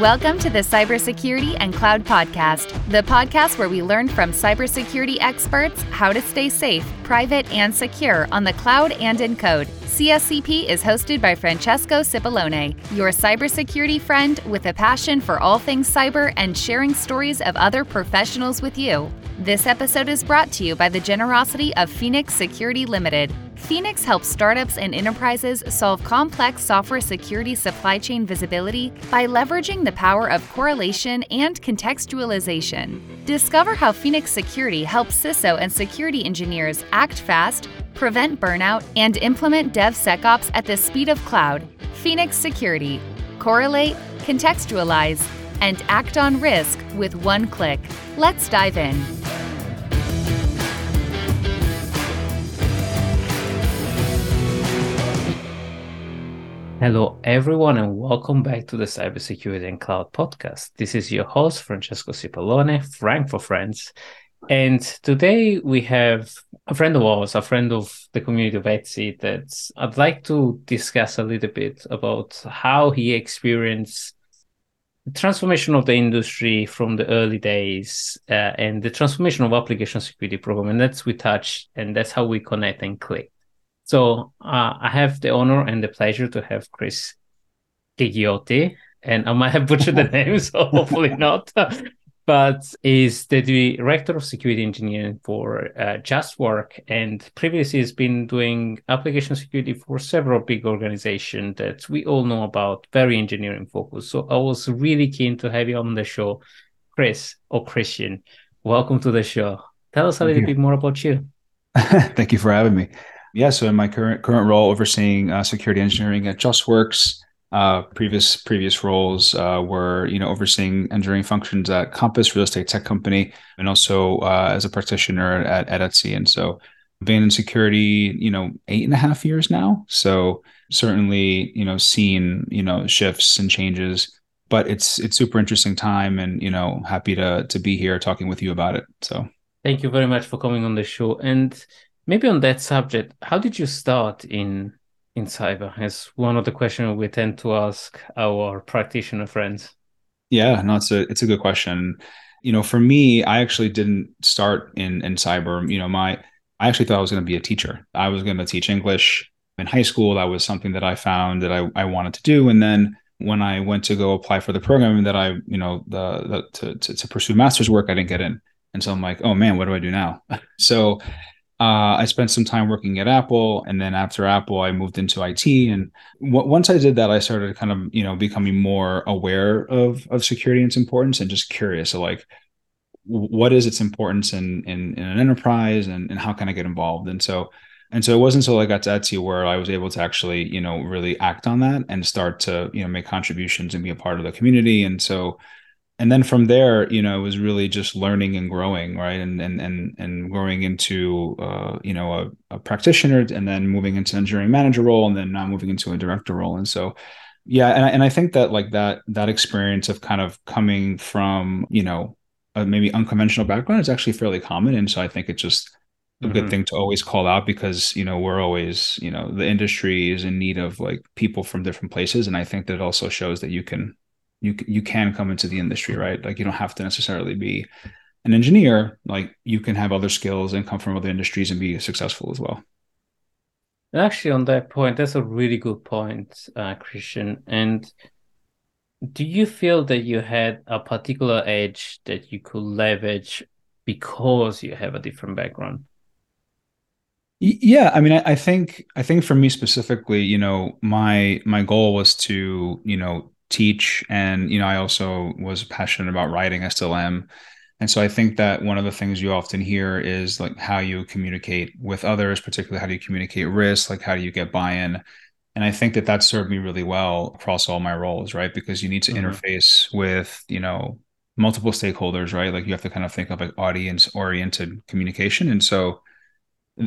Welcome to the Cybersecurity and Cloud Podcast, the podcast where we learn from cybersecurity experts how to stay safe, private, and secure on the cloud and in code. CSCP is hosted by Francesco Cipollone, your cybersecurity friend with a passion for all things cyber and sharing stories of other professionals with you. This episode is brought to you by the generosity of Phoenix Security Limited. Phoenix helps startups and enterprises solve complex software security supply chain visibility by leveraging the power of correlation and contextualization. Discover how Phoenix Security helps CISO and security engineers act fast, prevent burnout, and implement DevSecOps at the speed of cloud. Phoenix Security. Correlate, contextualize, and act on risk with one click. Let's dive in. Hello, everyone, and welcome back to the Cybersecurity and Cloud podcast. This is your host, Francesco Cipollone, Frank for Friends. And today we have a friend of ours, a friend of the community of Etsy, that I'd like to discuss a little bit about how he experienced the transformation of the industry from the early days uh, and the transformation of application security program. And that's we touch, and that's how we connect and click. So uh, I have the honor and the pleasure to have Chris Ghigliotty, and I might have butchered the name, so hopefully not. but is the director of security engineering for uh, JustWorks, and previously has been doing application security for several big organizations that we all know about, very engineering focused. So I was really keen to have you on the show, Chris or Christian. Welcome to the show. Tell us a little bit more about you. Thank you for having me. Yeah, so in my current current role, overseeing uh, security engineering at JustWorks. Uh, previous previous roles uh, were you know overseeing engineering functions at Compass Real Estate Tech Company, and also uh, as a practitioner at, at Etsy. And so, been in security, you know, eight and a half years now. So certainly, you know, seen you know shifts and changes. But it's it's super interesting time, and you know, happy to to be here talking with you about it. So thank you very much for coming on the show and maybe on that subject how did you start in in cyber? As one of the questions we tend to ask our practitioner friends. Yeah no it's a it's a good question. You know for me i actually didn't start in in cyber. You know my i actually thought i was going to be a teacher. I was going to teach english in high school. That was something that i found that i, I wanted to do. And then when i went to go apply for the program that i you know the, the to, to, to pursue master's work i didn't get in. And so i'm like oh man what do i do now? So uh, I spent some time working at Apple, and then after Apple, I moved into IT. And w- once I did that, I started kind of you know becoming more aware of of security and its importance, and just curious. So like, what is its importance in in, in an enterprise, and and how can I get involved? And so and so it wasn't until I got to Etsy where I was able to actually you know really act on that and start to you know make contributions and be a part of the community. And so and then from there you know it was really just learning and growing right? And and and, and growing into uh, you know a, a, practitioner and then moving into an engineering manager role and then now moving into a director role. And so yeah and I, and I think that like that that experience of kind of coming from you know a maybe unconventional background is actually fairly common. And so i think it's just a mm-hmm. good thing to always call out because you know we're always you know the industry is in need of like people from different places. And i think that it also shows that you can you you can come into the industry, right? Like you don't have to necessarily be an engineer. Like you can have other skills and come from other industries and be successful as well. Actually, on that point, that's a really good point, uh, Christian. And do you feel that you had a particular edge that you could leverage because you have a different background? Yeah, I mean, I, I think I think for me specifically, you know, my my goal was to you know teach and you know i also was passionate about writing i still am. And so i think that one of the things you often hear is like how you communicate with others particularly how do you communicate risk like how do you get buy-in? And i think that that served me really well across all my roles right? Because you need to mm-hmm. interface with you know multiple stakeholders right? Like you have to kind of think of like audience oriented communication. And so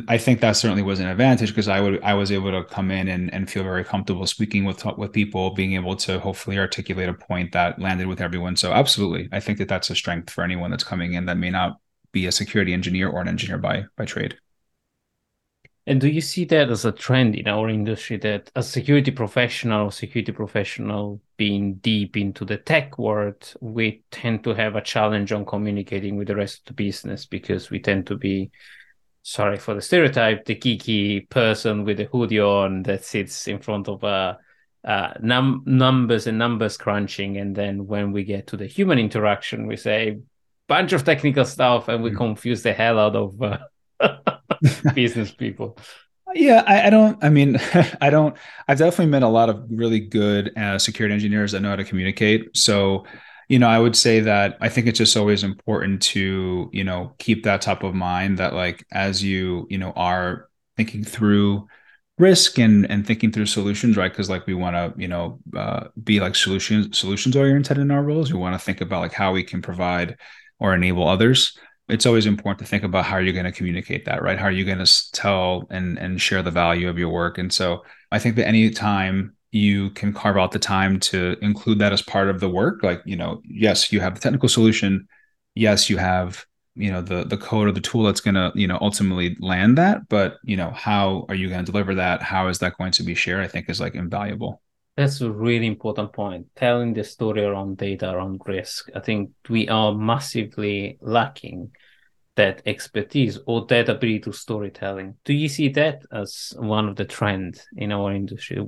I think that certainly was an advantage because I would I was able to come in and, and feel very comfortable speaking with with people, being able to hopefully articulate a point that landed with everyone. So absolutely, I think that that's a strength for anyone that's coming in that may not be a security engineer or an engineer by by trade. And do you see that as a trend in our industry that a security professional security professional being deep into the tech world, we tend to have a challenge on communicating with the rest of the business because we tend to be, sorry for the stereotype, the geeky person with a hoodie on that sits in front of a uh, num- numbers and numbers crunching. And then when we get to the human interaction, we say bunch of technical stuff and we mm. confuse the hell out of uh, business people. Yeah, I, I, don't. I mean, I don't. I've definitely met a lot of really good uh, security engineers that know how to communicate. So, you know, I would say that I think it's just always important to, you know, keep that top of mind. That like as you, you know, are thinking through risk and and thinking through solutions right? Because like we want to you know uh, be like solutions solutions oriented in our roles. We want to think about like how we can provide or enable others. It's always important to think about how you're going to communicate that right? How are you going to tell and and share the value of your work? And so i think that anytime you can carve out the time to include that as part of the work like you know yes you have the technical solution yes you have you know the the code or the tool that's going to you know ultimately land that but you know how are you going to deliver that? How is that going to be shared i think is like invaluable. That's a really important point. Telling the story around data around risk i think we are massively lacking that expertise or that ability to storytelling. Do you see that as one of the trends in our industry?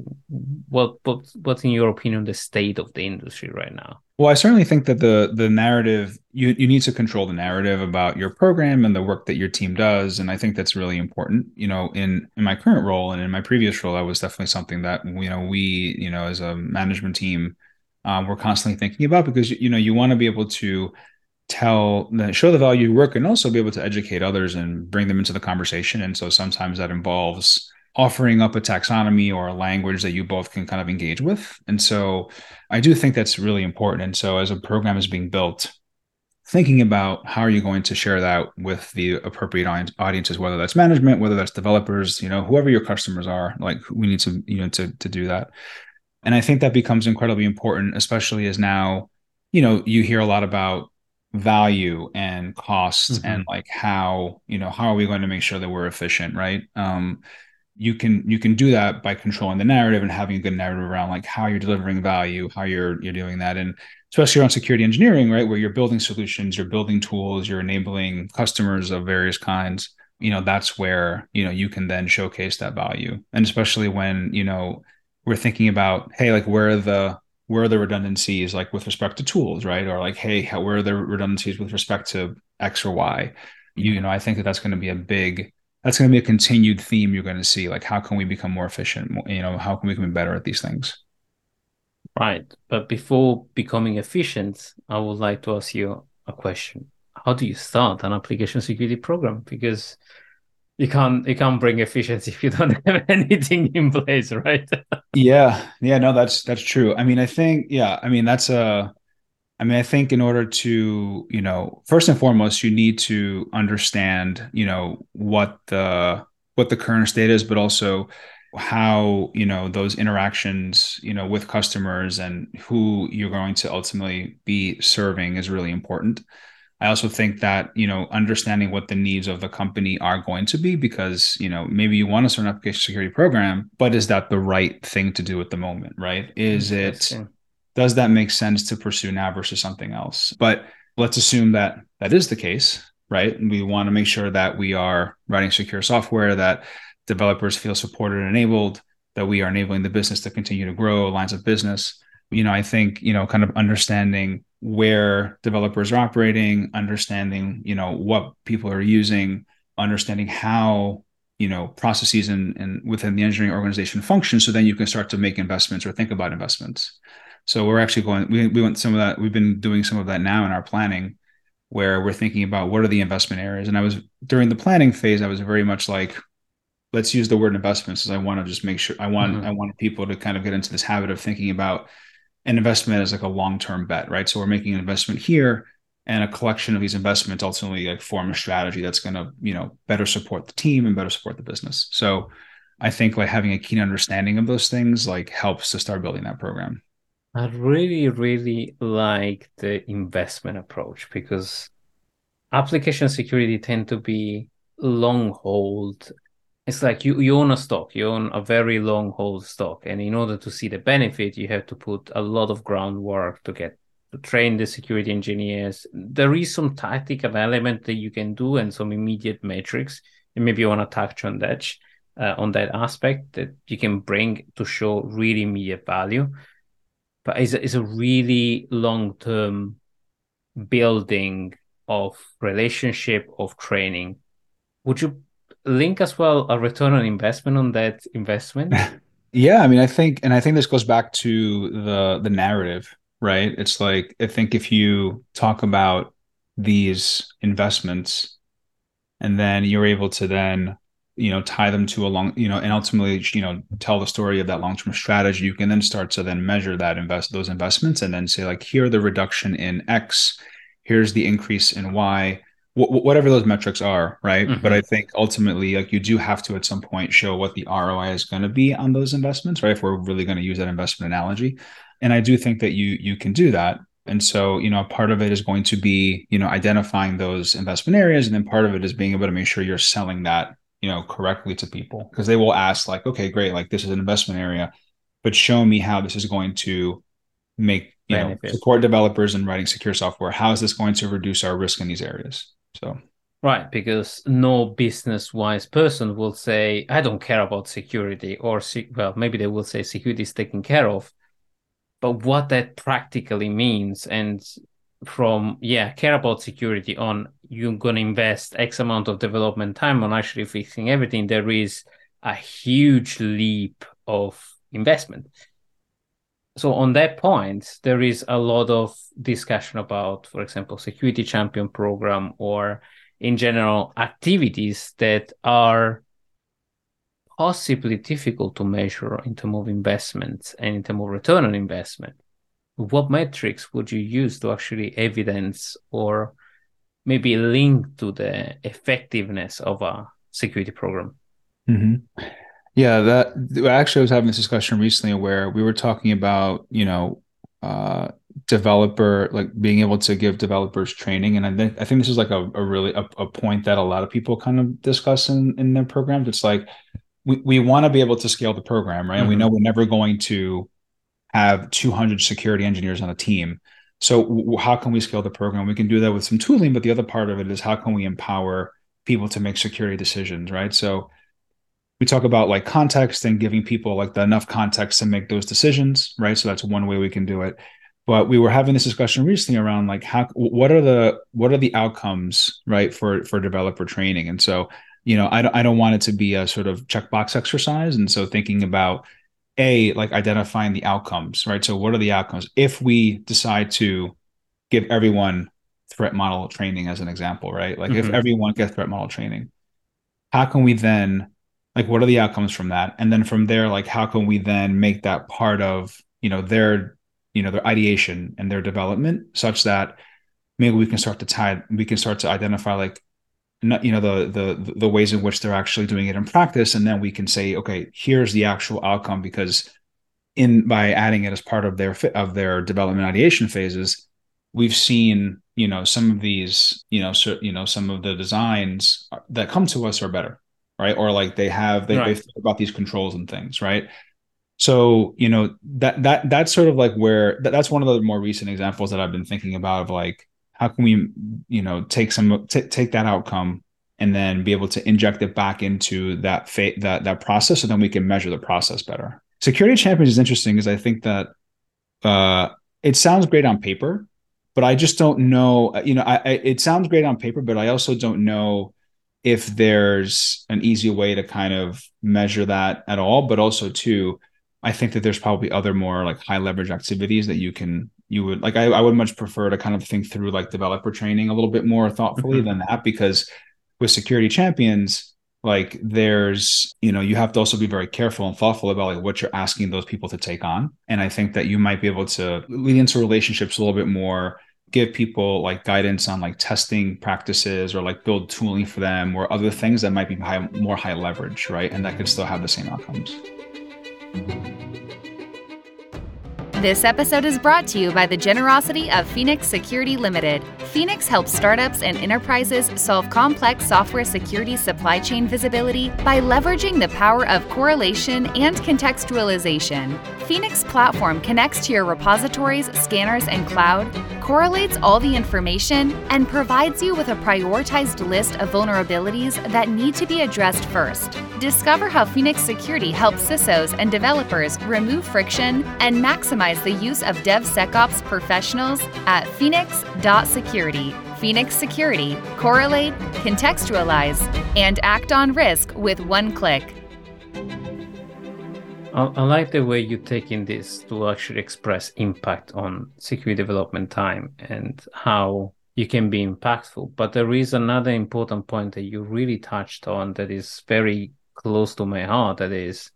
What, what what's in your opinion the state of the industry right now? Well, I certainly think that the the narrative you you need to control the narrative about your program and the work that your team does, and I think that's really important. You know, in in my current role and in my previous role, that was definitely something that you know we you know as a management team um, we're constantly thinking about because you know you want to be able to tell show the value of work and also be able to educate others and bring them into the conversation. And so sometimes that involves offering up a taxonomy or a language that you both can kind of engage with. And so i do think that's really important. And so as a program is being built thinking about how are you going to share that with the appropriate audiences whether that's management whether that's developers you know whoever your customers are like we need to you know to, to do that. And i think that becomes incredibly important especially as now you know you hear a lot about value and costs mm-hmm. and like how you know how are we going to make sure that we're efficient right? Um you can you can do that by controlling the narrative and having a good narrative around like how you're delivering value how you're you're doing that. And especially around security engineering right where you're building solutions you're building tools you're enabling customers of various kinds you know that's where you know you can then showcase that value. And especially when you know we're thinking about hey like where are the where are the redundancies like with respect to tools right? Or like hey how, where are the redundancies with respect to x or y? You, you know i think that that's going to be a big that's going to be a continued theme you're going to see like how can we become more efficient you know how can we become better at these things? Right. But before becoming efficient i would like to ask you a question. How do you start an application security program? Because you can't you can't bring efficiency if you don't have anything in place right? Yeah yeah no that's that's true. I mean i think yeah i mean that's a i mean i think in order to you know first and foremost you need to understand you know what the what the current state is but also how you know those interactions you know with customers and who you're going to ultimately be serving is really important I also think that, you know, understanding what the needs of the company are going to be because, you know, maybe you want a certain application security program, but is that the right thing to do at the moment, right? Is mm, it does that make sense to pursue now versus something else? But let's assume that that is the case, right? We want to make sure that we are writing secure software that developers feel supported and enabled, that we are enabling the business to continue to grow lines of business. You know, I think, you know, kind of understanding where developers are operating, understanding, you know, what people are using, understanding how, you know, processes and, and within the engineering organization function. So then you can start to make investments or think about investments. So we're actually going, we, we went some of that, we've been doing some of that now in our planning where we're thinking about what are the investment areas. And I was during the planning phase, I was very much like, let's use the word investments as I want to just make sure I want, mm-hmm. I want people to kind of get into this habit of thinking about an investment as like a long-term bet, right? So we're making an investment here and a collection of these investments ultimately like form a strategy that's going to, you know, better support the team and better support the business. So I think like having a keen understanding of those things like helps to start building that program. I really, really like the investment approach because application security tend to be long hold it's like you, you own a stock, you own a very long hold stock. And in order to see the benefit, you have to put a lot of groundwork to get to train the security engineers. There is some tactical element that you can do and some immediate metrics. And maybe you want to touch on that uh, on that aspect that you can bring to show really immediate value. But it's a, it's a really long term building of relationship of training. Would you link as well a return on investment on that investment? yeah, I mean, I think, and I think this goes back to the the narrative, right? It's like I think if you talk about these investments, and then you're able to then you know tie them to a long you know and ultimately you know tell the story of that long-term strategy you can then start to then measure that invest those investments and then say like here the reduction in x here's the increase in y whatever those metrics are, right? Mm-hmm. But I think ultimately, like you do have to at some point show what the ROI is going to be on those investments, right? If we're really going to use that investment analogy, and I do think that you you can do that. And so, you know, part of it is going to be, you know, identifying those investment areas, and then part of it is being able to make sure you're selling that, you know, correctly to people because they will ask, like, okay, great, like this is an investment area, but show me how this is going to make you know support developers in writing secure software. How is this going to reduce our risk in these areas? So right, because no business wise person will say, I don't care about security, or well, maybe they will say security is taken care of. But what that practically means, and from yeah, care about security on you're gonna invest X amount of development time on actually fixing everything, there is a huge leap of investment so on that point there is a lot of discussion about for example security champion program or in general activities that are possibly difficult to measure in terms of investments and in terms of return on investment what metrics would you use to actually evidence or maybe link to the effectiveness of a security program mm-hmm. Yeah, that actually I was having this discussion recently where we were talking about, you know, uh, developer like being able to give developers training, and I think I think this is like a, a really a, a point that a lot of people kind of discuss in in their programs. It's like we we want to be able to scale the program, right? Mm-hmm. And we know we're never going to have 200 security engineers on a team. So w- how can we scale the program? We can do that with some tooling, but the other part of it is how can we empower people to make security decisions, right? So we talk about like context and giving people like the enough context to make those decisions right? So that's one way we can do it. But we were having this discussion recently around like how what are the what are the outcomes right for for developer training? And so you know i don't, I don't want it to be a sort of checkbox exercise. And so thinking about a like identifying the outcomes right? So what are the outcomes? If we decide to give everyone threat model training as an example right? Like mm-hmm. if everyone gets threat model training how can we then like what are the outcomes from that? And then from there like how can we then make that part of you know their you know their ideation and their development such that maybe we can start to tie we can start to identify like you know the the the ways in which they're actually doing it in practice. And then we can say okay here's the actual outcome because in by adding it as part of their of their development ideation phases we've seen you know some of these you know so, you know some of the designs that come to us are better right? Or like they have they, right. they think about these controls and things, right? So you know that that that's sort of like where that, that's one of the more recent examples that I've been thinking about of like how can we you know take some t- take that outcome and then be able to inject it back into that fa- that that process so then we can measure the process better. Security champions is interesting because I think that uh, it sounds great on paper, but I just don't know. You know, I, I, it sounds great on paper, but I also don't know if there's an easy way to kind of measure that at all but also too i think that there's probably other more like high leverage activities that you can you would like I, I would much prefer to kind of think through like developer training a little bit more thoughtfully mm-hmm. than that because with security champions like there's you know you have to also be very careful and thoughtful about like what you're asking those people to take on and i think that you might be able to lead into relationships a little bit more give people like guidance on like testing practices or like build tooling for them or other things that might be high, more high leverage, right? And that could still have the same outcomes. This episode is brought to you by the generosity of Phoenix Security Limited. Phoenix helps startups and enterprises solve complex software security supply chain visibility by leveraging the power of correlation and contextualization. Phoenix platform connects to your repositories, scanners, and cloud, correlates all the information, and provides you with a prioritized list of vulnerabilities that need to be addressed first. Discover how Phoenix Security helps CISOs and developers remove friction and maximize the use of DevSecOps professionals at phoenix.security. Phoenix Security, correlate, contextualize, and act on risk with one click. I, like the way you're taking this to actually express impact on security development time and how you can be impactful. But there is another important point that you really touched on that is very close to my heart. That is,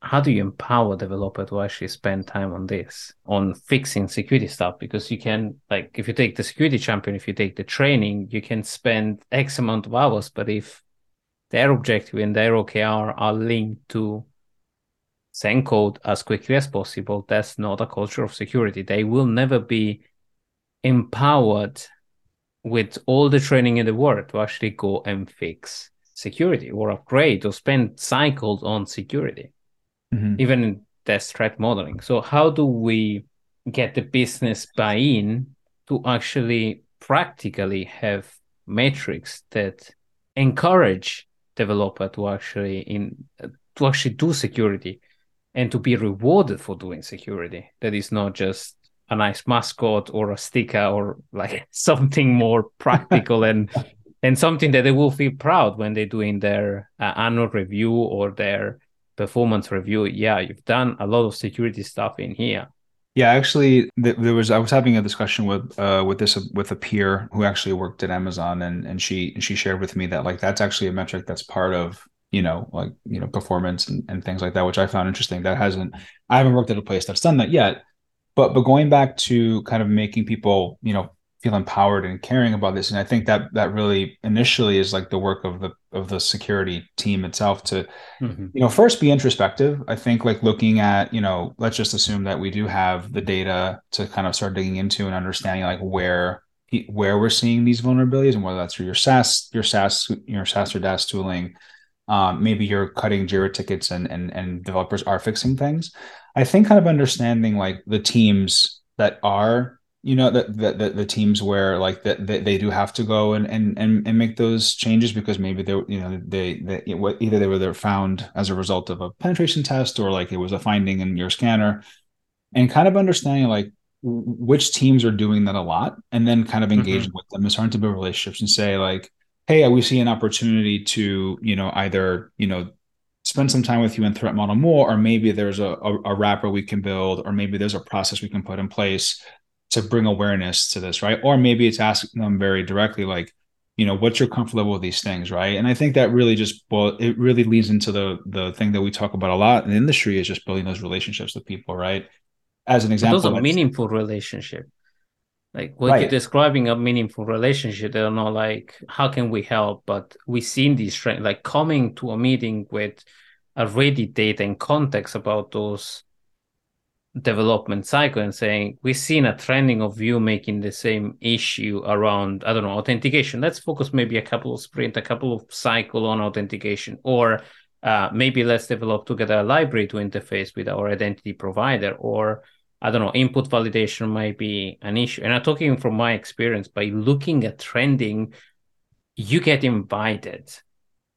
how do you empower developer to actually spend time on this, on fixing security stuff? Because you can, like, if you take the security champion, if you take the training, you can spend X amount of hours. But if their objective and their OKR are linked to send code as quickly as possible. That's not a culture of security. They will never be empowered with all the training in the world to actually go and fix security or upgrade or spend cycles on security, mm-hmm. even in test threat modeling. So, how do we get the business buy in to actually practically have metrics that encourage developer to actually in to actually do security and to be rewarded for doing security. That is not just a nice mascot or a sticker or like something more practical and and something that they will feel proud when they're doing their uh, annual review or their performance review. Yeah, you've done a lot of security stuff in here. Yeah, actually, there was I was having a discussion with uh, with this with a peer who actually worked at Amazon, and and she she shared with me that like that's actually a metric that's part of you know, like, you know, performance and, and things like that, which I found interesting. That hasn't, I haven't worked at a place that's done that yet. But, but going back to kind of making people, you know, feel empowered and caring about this. And I think that that really initially is like the work of the, of the security team itself to, mm-hmm. you know, first be introspective. I think like looking at, you know, let's just assume that we do have the data to kind of start digging into and understanding like where where we're seeing these vulnerabilities and whether that's through your SAST, your SAST, your SAST or DAST tooling, um, maybe you're cutting Jira tickets and and and developers are fixing things. I think kind of understanding like the teams that are you know the the, the teams where like that they, they do have to go and, and and and make those changes because maybe they you know they, they either they were they found as a result of a penetration test or like it was a finding in your scanner and kind of understanding like which teams are doing that a lot and then kind of engaging mm-hmm. with them and starting to build relationships and say like hey, we see an opportunity to, you know, either, you know, spend some time with you and threat model more, or maybe there's a, a, a wrapper we can build, or maybe there's a process we can put in place to bring awareness to this, right? Or maybe it's asking them very directly, like, you know, what's your comfort level with these things, right? And I think that really just well, it really leads into the the thing that we talk about a lot in the industry is just building those relationships with people, right? As an example, those are meaningful relationship. Like what right. you're describing a meaningful relationship, they're not like, how can we help? But we seen these trends, like coming to a meeting with already data and context about those development cycle and saying we've seen a trending of you making the same issue around i don't know authentication let's focus maybe a couple of sprint a couple of cycle on authentication or uh, maybe let's develop together a library to interface with our identity provider or I don't know, input validation might be an issue. And I'm talking from my experience, by looking at trending, you get invited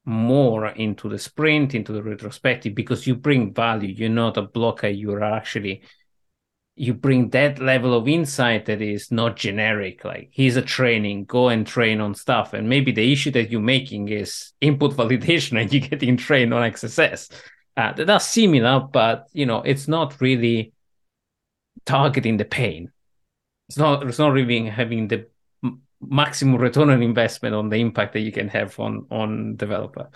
more into the sprint, into the retrospective, because you bring value. You're not a blocker, you're actually you bring that level of insight that is not generic. Like here's a training. Go and train on stuff. And maybe the issue that you're making is input validation and you're getting trained on xss uh, that's similar but you know it's not really targeting the pain. It's not it's not really having the maximum return on investment on the impact that you can have on on developer.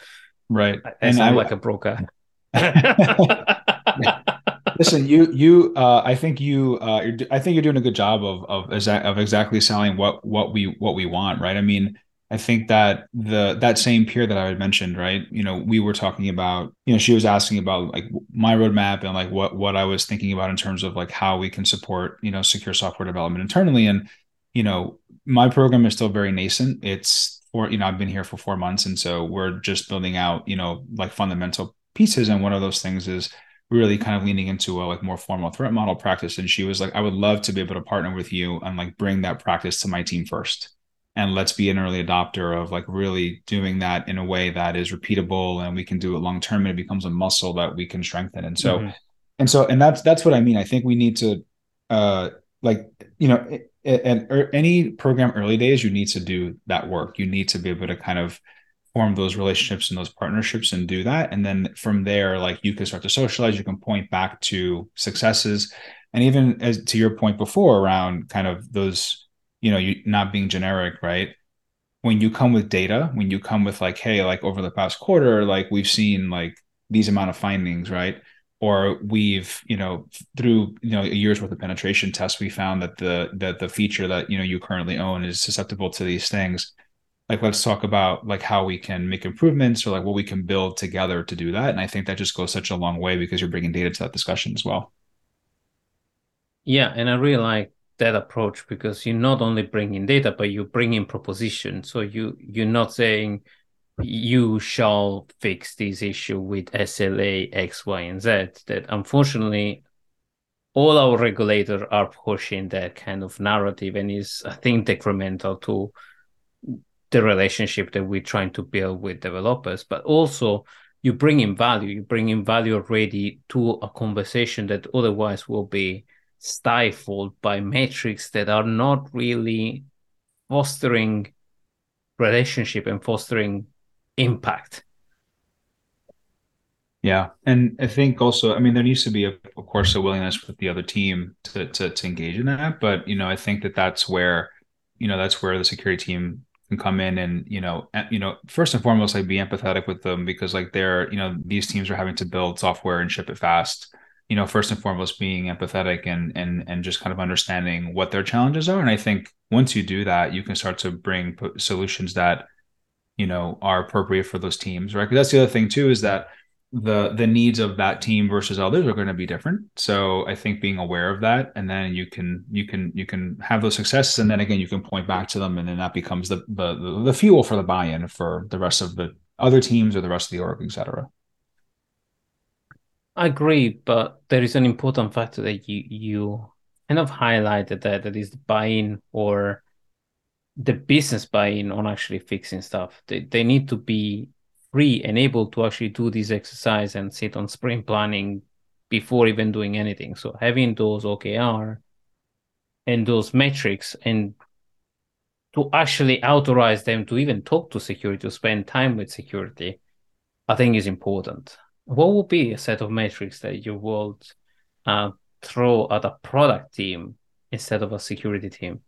Right. I, and sound I, like a broker. Listen, you you uh, I think you uh, I think you're doing a good job of of of exactly selling what what we what we want, right? I mean, I think that the that same peer that I had mentioned, right? You know, we were talking about, you know, she was asking about like my roadmap and like what what I was thinking about in terms of like how we can support, you know, secure software development internally. And, you know, my program is still very nascent. It's for, you know, I've been here for four months. And so we're just building out, you know, like fundamental pieces. And one of those things is really kind of leaning into a like more formal threat model practice. And she was like, I would love to be able to partner with you and like bring that practice to my team first and let's be an early adopter of like really doing that in a way that is repeatable and we can do it long term and it becomes a muscle that we can strengthen and so mm-hmm. and so and that's that's what i mean i think we need to uh like you know and er, any program early days you need to do that work. You need to be able to kind of form those relationships and those partnerships and do that. And then from there like you can start to socialize. You can point back to successes. And even as to your point before around kind of those you know you not being generic right? When you come with data when you come with like hey like over the past quarter like we've seen like these amount of findings right or we've you know through you know a year's worth of penetration tests we found that the that the feature that you know you currently own is susceptible to these things. Like let's talk about like how we can make improvements or like what we can build together to do that. And i think that just goes such a long way because you're bringing data to that discussion as well. Yeah and i really like that approach because you're not only bringing data but you bring in proposition. So you you're not saying you shall fix this issue with sla x y and z that unfortunately all our regulators are pushing that kind of narrative and is i think detrimental to the relationship that we're trying to build with developers. But also you bring in value. You bring in value already to a conversation that otherwise will be stifled by metrics that are not really fostering relationship and fostering impact. Yeah and i think also i mean there needs to be a, of course a willingness with the other team to, to to engage in that but you know i think that that's where you know that's where the security team can come in and you know you know first and foremost like be empathetic with them because like they're you know these teams are having to build software and ship it fast you know first and foremost being empathetic and and and just kind of understanding what their challenges are and i think once you do that you can start to bring solutions that you know are appropriate for those teams right? Because that's the other thing too is that the the needs of that team versus others are going to be different. So i think being aware of that and then you can you can you can have those successes and then again you can point back to them and then that becomes the the, the fuel for the buy-in for the rest of the other teams or the rest of the org etc I agree, but there is an important factor that you you kind of highlighted that that is the buy-in or the business buy-in on actually fixing stuff. They they need to be free and able to actually do this exercise and sit on sprint planning before even doing anything. So having those OKR and those metrics and to actually authorize them to even talk to security, to spend time with security, I think is important what would be a set of metrics that you would uh, throw at a product team instead of a security team?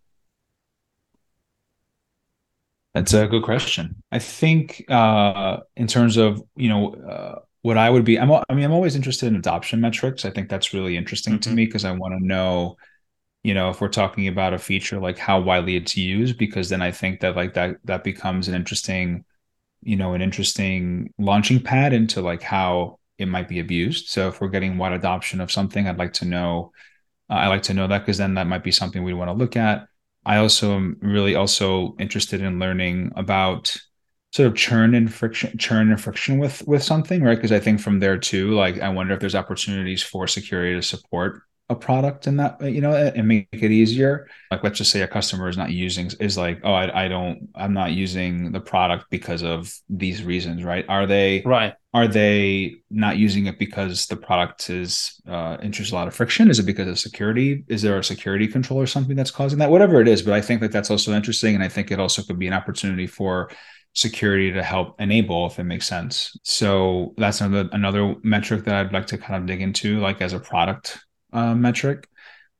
That's a good question. I think uh, in terms of you know uh, what I would be, I'm, I mean, I'm always interested in adoption metrics. I think that's really interesting mm-hmm. to me because I want to know, you know, if we're talking about a feature, like how widely it's used, because then I think that like that that becomes an interesting you know an interesting launching pad into like how it might be abused so if we're getting wide adoption of something i'd like to know uh, i like to know that because then that might be something we want to look at i also am really also interested in learning about sort of churn and friction churn and friction with with something right? Because i think from there too like i wonder if there's opportunities for security to support a product in that you know and make it easier. Like let's just say a customer is not using is like oh I, I don't i'm not using the product because of these reasons right? Are they right. are they not using it because the product is uh introduces a lot of friction? Is it because of security? Is there a security control or something that's causing that? Whatever it is but i think that that's also interesting and i think it also could be an opportunity for security to help enable if it makes sense. So that's another another metric that i'd like to kind of dig into like as a product uh, metric.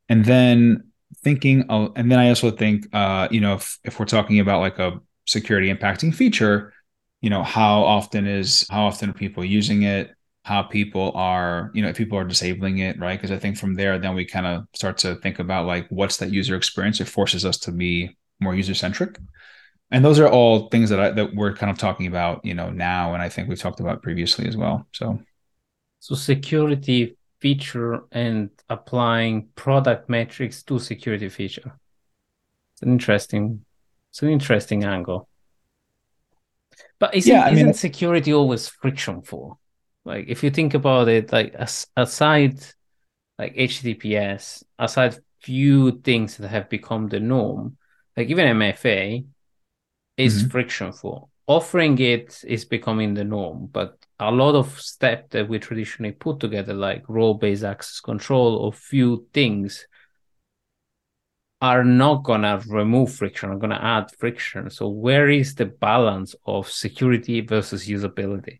And then thinking, uh, and then I also think, uh, you know, if, if we're talking about like a security impacting feature, you know, how often is, how often are people using it? How people are, you know, if people are disabling it, right? Because I think from there, then we kind of start to think about like what's that user experience. It forces us to be more user centric. and those are all things that I, that we're kind of talking about, you know, now, and I think we've talked about previously as well. So, so security feature and applying product metrics to security feature. It's an interesting, it's an interesting angle. But isn't, yeah, mean, isn't security always frictionful? Like if you think about it, like aside like HTTPS, aside few things that have become the norm, like even MFA is mm-hmm. frictionful. Offering it is becoming the norm, but a lot of steps that we traditionally put together, like role-based access control or few things, are not gonna remove friction, are gonna add friction. So where is the balance of security versus usability?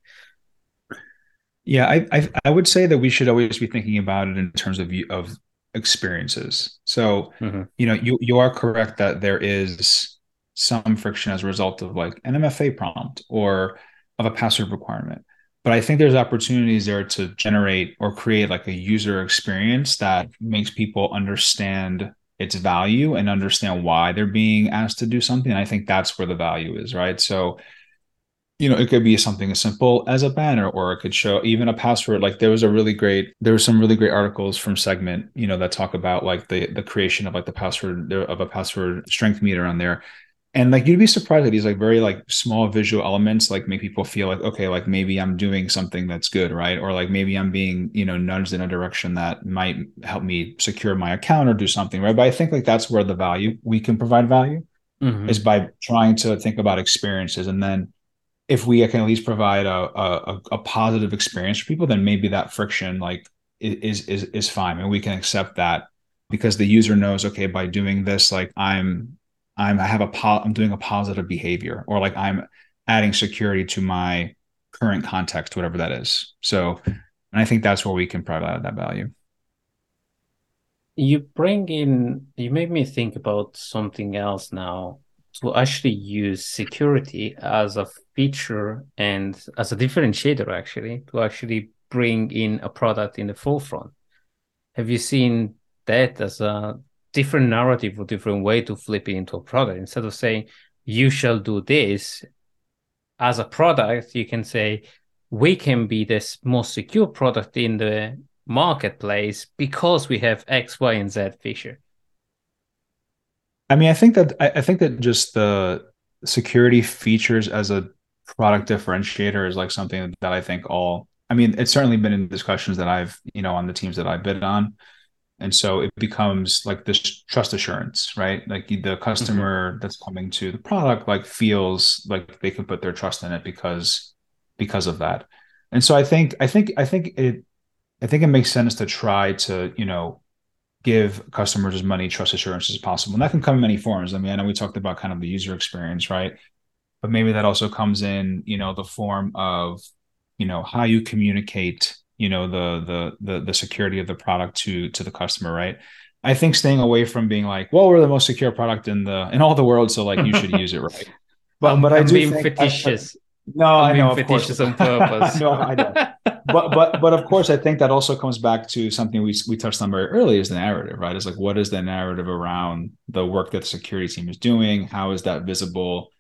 Yeah, I, I, I would say that we should always be thinking about it in terms of of experiences. So mm-hmm. you know you you are correct that there is some friction as a result of like an MFA prompt or of a password requirement. But I think there's opportunities there to generate or create like a user experience that makes people understand its value and understand why they're being asked to do something. And I think that's where the value is, right? So, you know, it could be something as simple as a banner, or it could show even a password. Like there was a really great, there were some really great articles from Segment, you know, that talk about like the the creation of like the password of a password strength meter on there and like you'd be surprised that these like very like small visual elements like make people feel like okay like maybe i'm doing something that's good right? Or like maybe i'm being you know nudged in a direction that might help me secure my account or do something right? But i think like that's where the value we can provide value mm-hmm. is by trying to think about experiences. And then if we can at least provide a, a, a positive experience for people then maybe that friction like is is is fine and we can accept that because the user knows okay by doing this like i'm I'm I have a po- I'm doing a positive behavior or like I'm adding security to my current context, whatever that is. So, and I think that's where we can provide that value. You bring in, you made me think about something else now to actually use security as a feature and as a differentiator, actually, to actually bring in a product in the forefront. Have you seen that as a different narrative or different way to flip it into a product. Instead of saying you shall do this as a product, you can say we can be this most secure product in the marketplace because we have X, Y, and Z feature. I mean, I think that I think that just the security features as a product differentiator is like something that I think all I mean, it's certainly been in discussions that I've, you know, on the teams that I've bid on and so it becomes like this trust assurance right? Like the customer mm-hmm. that's coming to the product like feels like they can put their trust in it because because of that. And so i think i think i think it i think it makes sense to try to you know give customers as many trust assurance as possible. And that can come in many forms. I mean i know we talked about kind of the user experience right? But maybe that also comes in you know the form of you know how you communicate you know the the the the security of the product to to the customer right? I think staying away from being like well we're the most secure product in the in all the world so like you should use it right? But but i do being fictitious I, no I'm i know fictitious on purpose. No i don't but but but of course i think that also comes back to something we we touched on very early is the narrative right? It's like what is the narrative around the work that the security team is doing? How is that visible?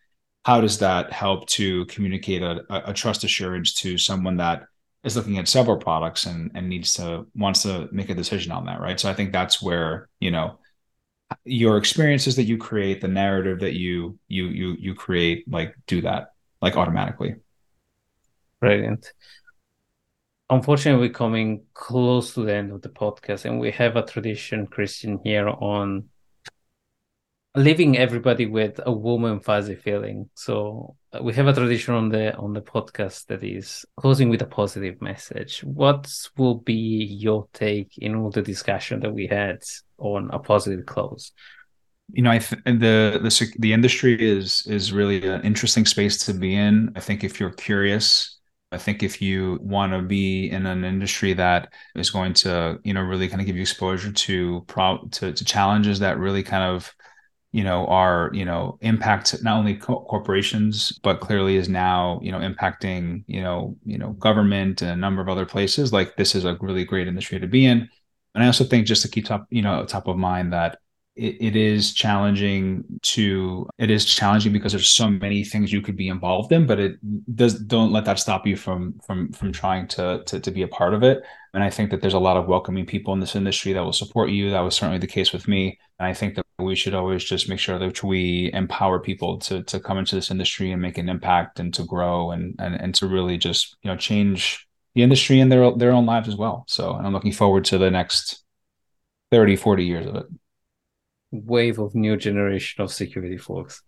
How does that help to communicate a, a trust assurance to someone that is looking at several products and and needs to wants to make a decision on that right? So i think that's where you know your experiences that you create the narrative that you you you you create like do that like automatically. Brilliant. Unfortunately we're coming close to the end of the podcast and we have a tradition christian here on leaving everybody with a warm and fuzzy feeling. So Uh, we have a tradition on the on the podcast that is closing with a positive message. What will be your take in all the discussion that we had on a positive close? You know, I th- the the the industry is is really an interesting space to be in. I think if you're curious. I think if you want to be in an industry that is going to, you know, really kind of give you exposure to pro to, to challenges that really kind of you know are you know impact not only co- corporations but clearly is now you know impacting you know you know government and a number of other places. Like this is a really great industry to be in. And i also think just to keep top you know top of mind that it, it is challenging to it is challenging because there's so many things you could be involved in but it does don't let that stop you from from from trying to to, to be a part of it. And i think that there's a lot of welcoming people in this industry that will support you. That was certainly the case with me. And i think that we should always just make sure that we empower people to to come into this industry and make an impact and to grow and and, and to really just you know change the industry and their their own lives as well. So and i'm looking forward to the next 30 40 years of it wave of new generation of security folks.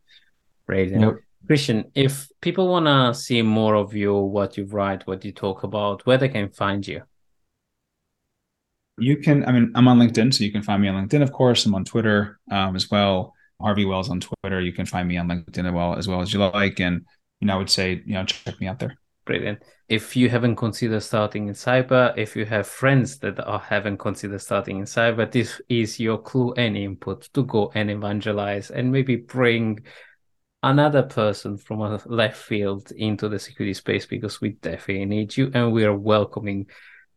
Brilliant. Yep. Christian, if people want to see more of you, what you write, what you talk about, where they can find you? You can, I mean, I'm on LinkedIn, so you can find me on LinkedIn, of course. I'm on Twitter um, as well. Harvey Wells on Twitter. You can find me on LinkedIn as well as well as you like. And, you know, I would say, you know, check me out there. Brilliant. If you haven't considered starting in cyber, if you have friends that are haven't considered starting in cyber, this is your clue and input to go and evangelize and maybe bring another person from a left field into the security space because we definitely need you and we are welcoming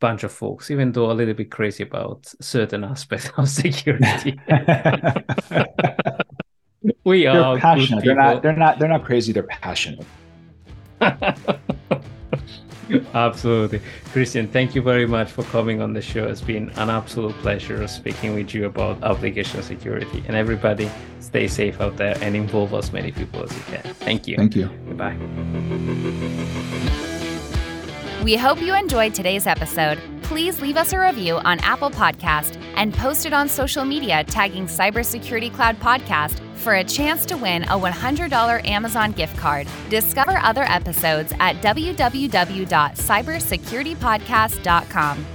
bunch of folks, even though a little bit crazy about certain aspects of security. we they're are passionate. They're not. They're not. They're not crazy. They're passionate. Absolutely. Christian, thank you very much for coming on the show. It's been an absolute pleasure speaking with you about application security. And everybody, stay safe out there and involve as many people as you can. Thank you. Thank you. Goodbye. We hope you enjoyed today's episode. Please leave us a review on Apple Podcast and post it on social media tagging Cybersecurity Cloud Podcast for a chance to win a $100 Amazon gift card. Discover other episodes at www.cybersecuritypodcast.com.